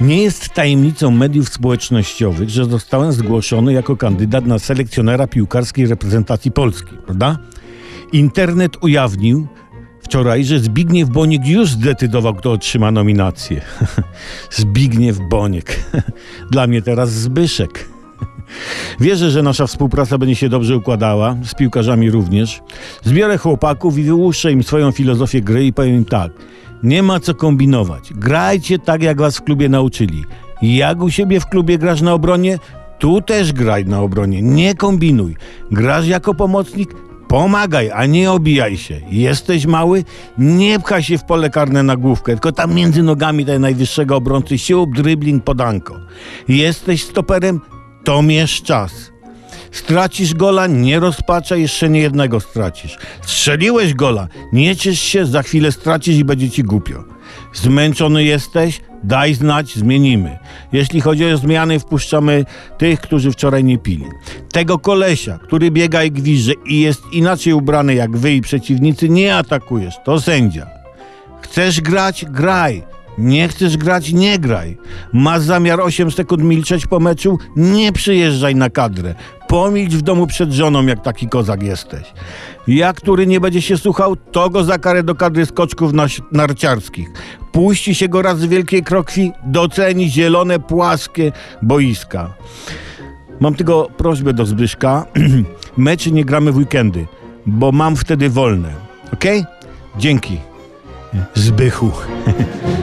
Nie jest tajemnicą mediów społecznościowych, że zostałem zgłoszony jako kandydat na selekcjonera piłkarskiej reprezentacji Polski, prawda? Internet ujawnił wczoraj, że Zbigniew Boniek już zdecydował, kto otrzyma nominację. Zbigniew Boniek. Dla mnie teraz Zbyszek. Wierzę, że nasza współpraca będzie się dobrze układała, z piłkarzami również. Zbiorę chłopaków i wyłuszczę im swoją filozofię gry i powiem tak. Nie ma co kombinować. Grajcie tak, jak was w klubie nauczyli. Jak u siebie w klubie grasz na obronie, tu też graj na obronie. Nie kombinuj. Grasz jako pomocnik, Pomagaj, a nie obijaj się. Jesteś mały, nie pchaj się w pole karne na główkę, tylko tam między nogami tej najwyższego obrońcy siłup, dribbling, podanko. Jesteś stoperem, to mierz czas. Stracisz gola, nie rozpaczaj, jeszcze nie jednego stracisz. Strzeliłeś gola, nie ciesz się, za chwilę stracisz i będzie ci głupio. Zmęczony jesteś? Daj znać, zmienimy. Jeśli chodzi o zmiany, wpuszczamy tych, którzy wczoraj nie pili. Tego kolesia, który biega i gwizdże i jest inaczej ubrany jak wy i przeciwnicy, nie atakujesz. To sędzia. Chcesz grać? Graj. Nie chcesz grać? Nie graj. Masz zamiar 8 sekund milczeć po meczu? Nie przyjeżdżaj na kadrę. Pomilcz w domu przed żoną, jak taki kozak jesteś. Ja, który nie będzie się słuchał, to go za karę do kadry skoczków narciarskich. Puści się go raz z wielkiej krokwi, doceni zielone, płaskie boiska. Mam tylko prośbę do Zbyszka. Meczy nie gramy w weekendy, bo mam wtedy wolne. Okej? Dzięki. Zbychu.